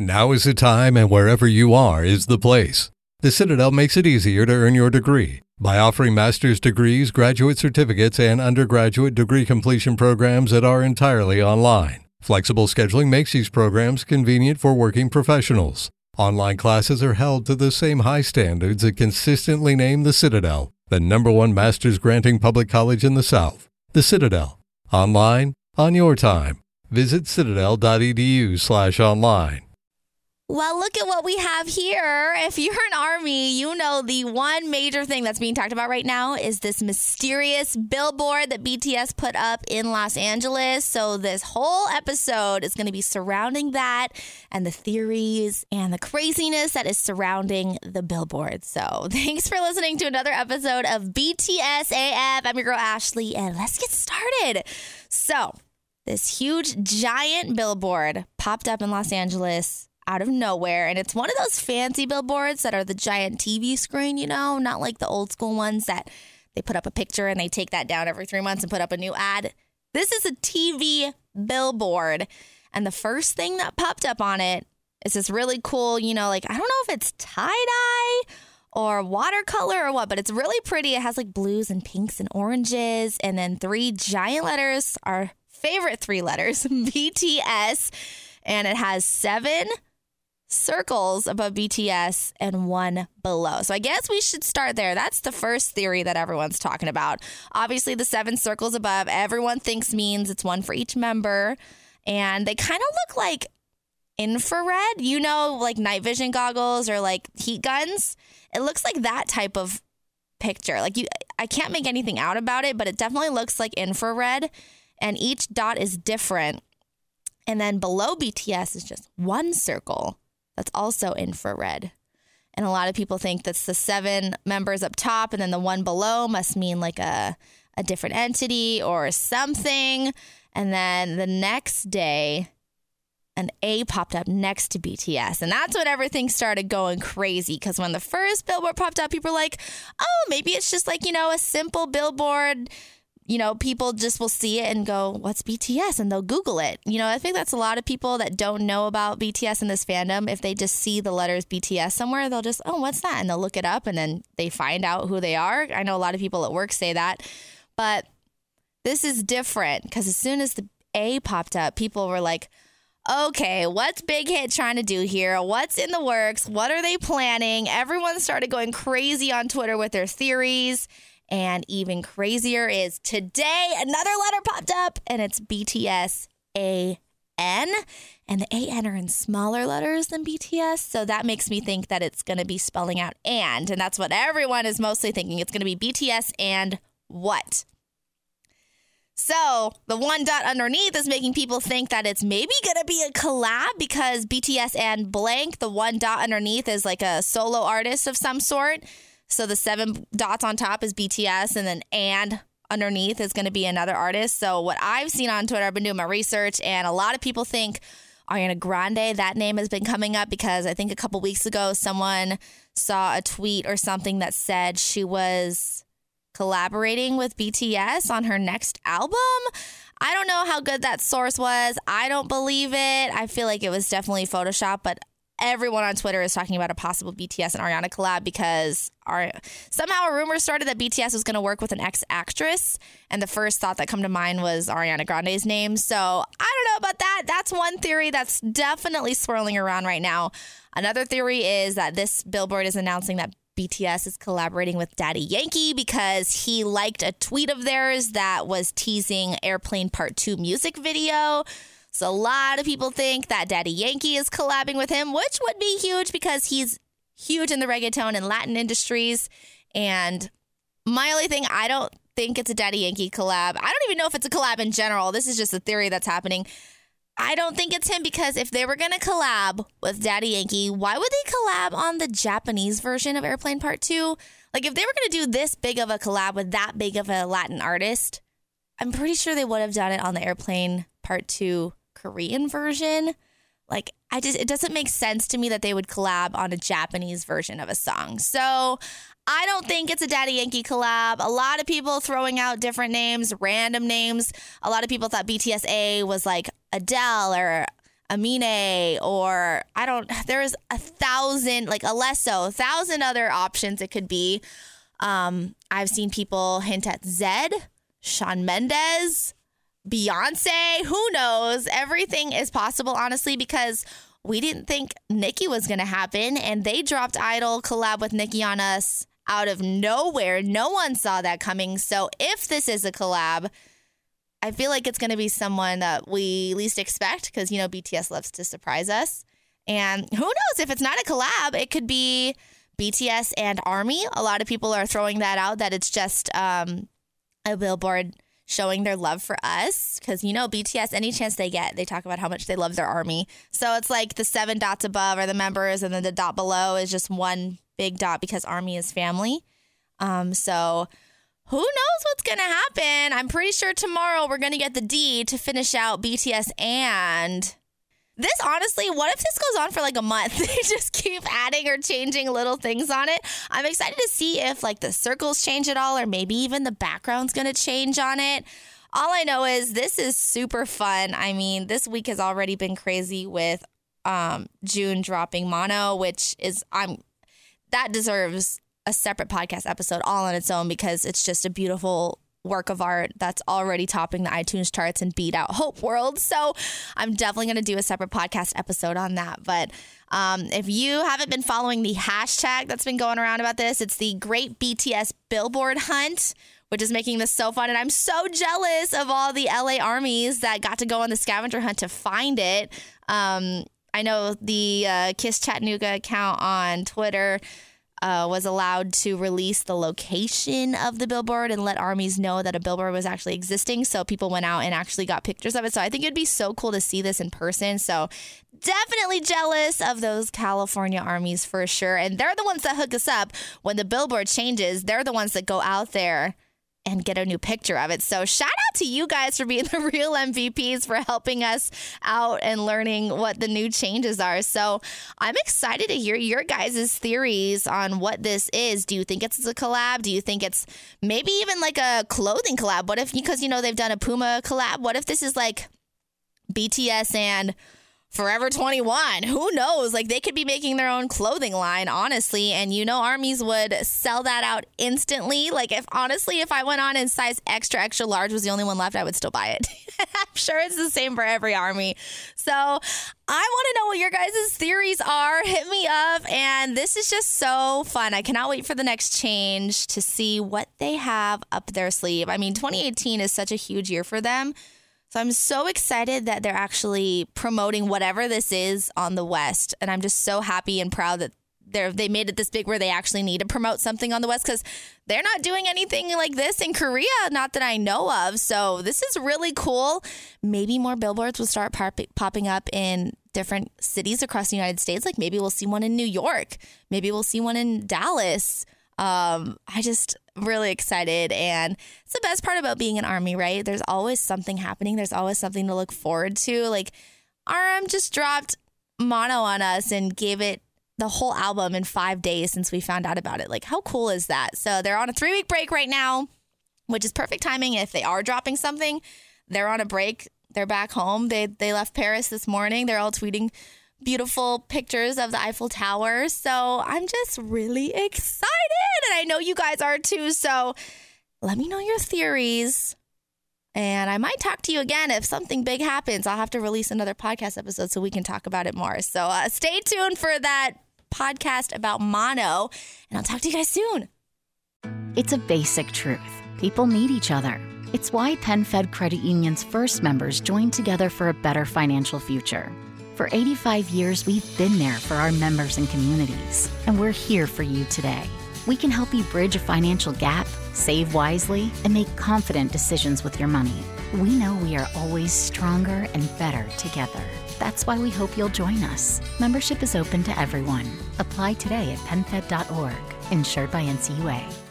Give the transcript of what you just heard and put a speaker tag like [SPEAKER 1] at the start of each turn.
[SPEAKER 1] Now is the time, and wherever you are is the place. The Citadel makes it easier to earn your degree by offering master's degrees, graduate certificates, and undergraduate degree completion programs that are entirely online. Flexible scheduling makes these programs convenient for working professionals. Online classes are held to the same high standards that consistently name the Citadel the number one master's granting public college in the South. The Citadel. Online, on your time. Visit citadel.edu slash online.
[SPEAKER 2] Well, look at what we have here. If you're an army, you know the one major thing that's being talked about right now is this mysterious billboard that BTS put up in Los Angeles. So, this whole episode is going to be surrounding that and the theories and the craziness that is surrounding the billboard. So, thanks for listening to another episode of BTS AF. I'm your girl Ashley, and let's get started. So, this huge giant billboard popped up in Los Angeles out of nowhere. And it's one of those fancy billboards that are the giant TV screen, you know, not like the old school ones that they put up a picture and they take that down every three months and put up a new ad. This is a TV billboard. And the first thing that popped up on it is this really cool, you know, like I don't know if it's tie dye or watercolor or what, but it's really pretty. It has like blues and pinks and oranges, and then three giant letters, our favorite three letters, BTS, and it has seven circles above BTS and one below. So I guess we should start there. That's the first theory that everyone's talking about. Obviously, the seven circles above, everyone thinks means it's one for each member. And they kind of look like infrared, you know, like night vision goggles or like heat guns. It looks like that type of picture. Like you I can't make anything out about it, but it definitely looks like infrared and each dot is different. And then below BTS is just one circle that's also infrared. And a lot of people think that's the seven members up top, and then the one below must mean like a, a different entity or something. And then the next day, an A popped up next to BTS. And that's when everything started going crazy. Because when the first billboard popped up, people were like, oh, maybe it's just like, you know, a simple billboard you know, people just will see it and go, What's BTS? And they'll Google it. You know, I think that's a lot of people that don't know about BTS in this fandom. If they just see the letters BTS somewhere, they'll just, Oh, what's that? And they'll look it up and then they find out who they are. I know a lot of people at work say that. But this is different because as soon as the A popped up, people were like, okay, what's Big Hit trying to do here? What's in the works? What are they planning? Everyone started going crazy on Twitter with their theories. And even crazier is today another letter popped up and it's BTS A N. And the AN are in smaller letters than BTS. So that makes me think that it's going to be spelling out and. And that's what everyone is mostly thinking. It's going to be BTS and what? So the one dot underneath is making people think that it's maybe going to be a collab because BTS and blank, the one dot underneath is like a solo artist of some sort. So the seven dots on top is BTS, and then and underneath is going to be another artist. So what I've seen on Twitter, I've been doing my research, and a lot of people think Ariana Grande. That name has been coming up because I think a couple weeks ago someone saw a tweet or something that said she was collaborating with BTS on her next album. I don't know how good that source was. I don't believe it. I feel like it was definitely Photoshop, but everyone on Twitter is talking about a possible BTS and Ariana collab because our, somehow a rumor started that BTS was going to work with an ex actress. And the first thought that come to mind was Ariana Grande's name. So I don't know about that. That's one theory that's definitely swirling around right now. Another theory is that this billboard is announcing that BTS is collaborating with Daddy Yankee because he liked a tweet of theirs that was teasing Airplane Part 2 music video. So a lot of people think that Daddy Yankee is collabing with him, which would be huge because he's huge in the reggaeton and Latin industries. And my only thing, I don't think it's a Daddy Yankee collab. I don't even know if it's a collab in general. This is just a theory that's happening. I don't think it's him because if they were going to collab with Daddy Yankee, why would they collab on the Japanese version of Airplane Part 2? Like, if they were going to do this big of a collab with that big of a Latin artist, I'm pretty sure they would have done it on the Airplane Part 2 Korean version. Like, I just, it doesn't make sense to me that they would collab on a Japanese version of a song. So I don't think it's a Daddy Yankee collab. A lot of people throwing out different names, random names. A lot of people thought BTSA was like Adele or Amine or I don't there's a thousand like Alesso, a thousand other options it could be. Um, I've seen people hint at Zedd, Shawn Mendes, Beyonce, who knows? Everything is possible, honestly, because we didn't think Nicki was gonna happen, and they dropped Idol collab with Nicki on us out of nowhere. No one saw that coming. So if this is a collab, I feel like it's going to be someone that we least expect because, you know, BTS loves to surprise us. And who knows if it's not a collab, it could be BTS and Army. A lot of people are throwing that out that it's just um, a billboard showing their love for us because you know BTS any chance they get they talk about how much they love their army so it's like the seven dots above are the members and then the dot below is just one big dot because army is family um so who knows what's going to happen? I'm pretty sure tomorrow we're going to get the D to finish out BTS and this honestly, what if this goes on for like a month? they just keep adding or changing little things on it. I'm excited to see if like the circles change at all or maybe even the background's to change on it. All I know is this is super fun. I mean, this week has already been crazy with um Joon dropping Mono, which is I'm that deserves a separate podcast episode all on its own because it's just a beautiful work of art that's already topping the iTunes charts and beat out Hope World. So I'm definitely going to do a separate podcast episode on that. But um, if you haven't been following the hashtag that's been going around about this, it's the Great BTS Billboard Hunt. Which is making this so fun. And I'm so jealous of all the LA armies that got to go on the scavenger hunt to find it. Um, I know the uh, Kiss Chattanooga account on Twitter uh, was allowed to release the location of the billboard and let armies know that a billboard was actually existing. So people went out and actually got pictures of it. So I think it'd be so cool to see this in person. So definitely jealous of those California armies for sure. And they're the ones that hook us up when the billboard changes. They're the ones that go out there and get a new picture of it. So shout out to you guys for being the real MVPs for helping us out and learning what the new changes are. So I'm excited to hear your guys' theories on what this is. Do you think it's a collab? Do you think it's maybe even like a clothing collab? What if because you know they've done a Puma collab? What if this is like BTS and Forever 21. Who knows? Like they could be making their own clothing line, honestly. And you know, armies would sell that out instantly. Like, if honestly, if I went on and size extra, extra large was the only one left, I would still buy it. I'm sure it's the same for every army. So I want to know what your guys' theories are. Hit me up. And this is just so fun. I cannot wait for the next change to see what they have up their sleeve. I mean, 2018 is such a huge year for them. So I'm so excited that they're actually promoting whatever this is on the West. And I'm just so happy and proud that they're they made it this big where they actually need to promote something on the West because they're not doing anything like this in Korea, not that I know of. So this is really cool. Maybe more billboards will start pop- popping up in different cities across the United States. Like maybe we'll see one in New York. Maybe we'll see one in Dallas. Um, I just really excited. And it's the best part about being an army, right? There's always something happening, there's always something to look forward to. Like, RM just dropped Mono on us and gave it the whole album in five days since we found out about it. Like, how cool is that? So they're on a three week break right now, which is perfect timing if they are dropping something. They're on a break. They're back home. They they left Paris this morning. They're all tweeting beautiful pictures of the Eiffel Tower. So I'm just really excited. And I know you guys are too. So let me know your theories. And I might talk to you again if something big happens. I'll have to release another podcast episode so we can talk about it more. So uh, stay tuned for that podcast about mono. And I'll talk to you guys soon.
[SPEAKER 3] It's a basic truth people need each other. It's why PenFed Credit Union's first members joined together for a better financial future. For 85 years, we've been there for our members and communities, and we're here for you today. We can help you bridge a financial gap, save wisely, and make confident decisions with your money. We know we are always stronger and better together. That's why we hope you'll join us. Membership is open to everyone. Apply today at penfed.org, insured by NCUA.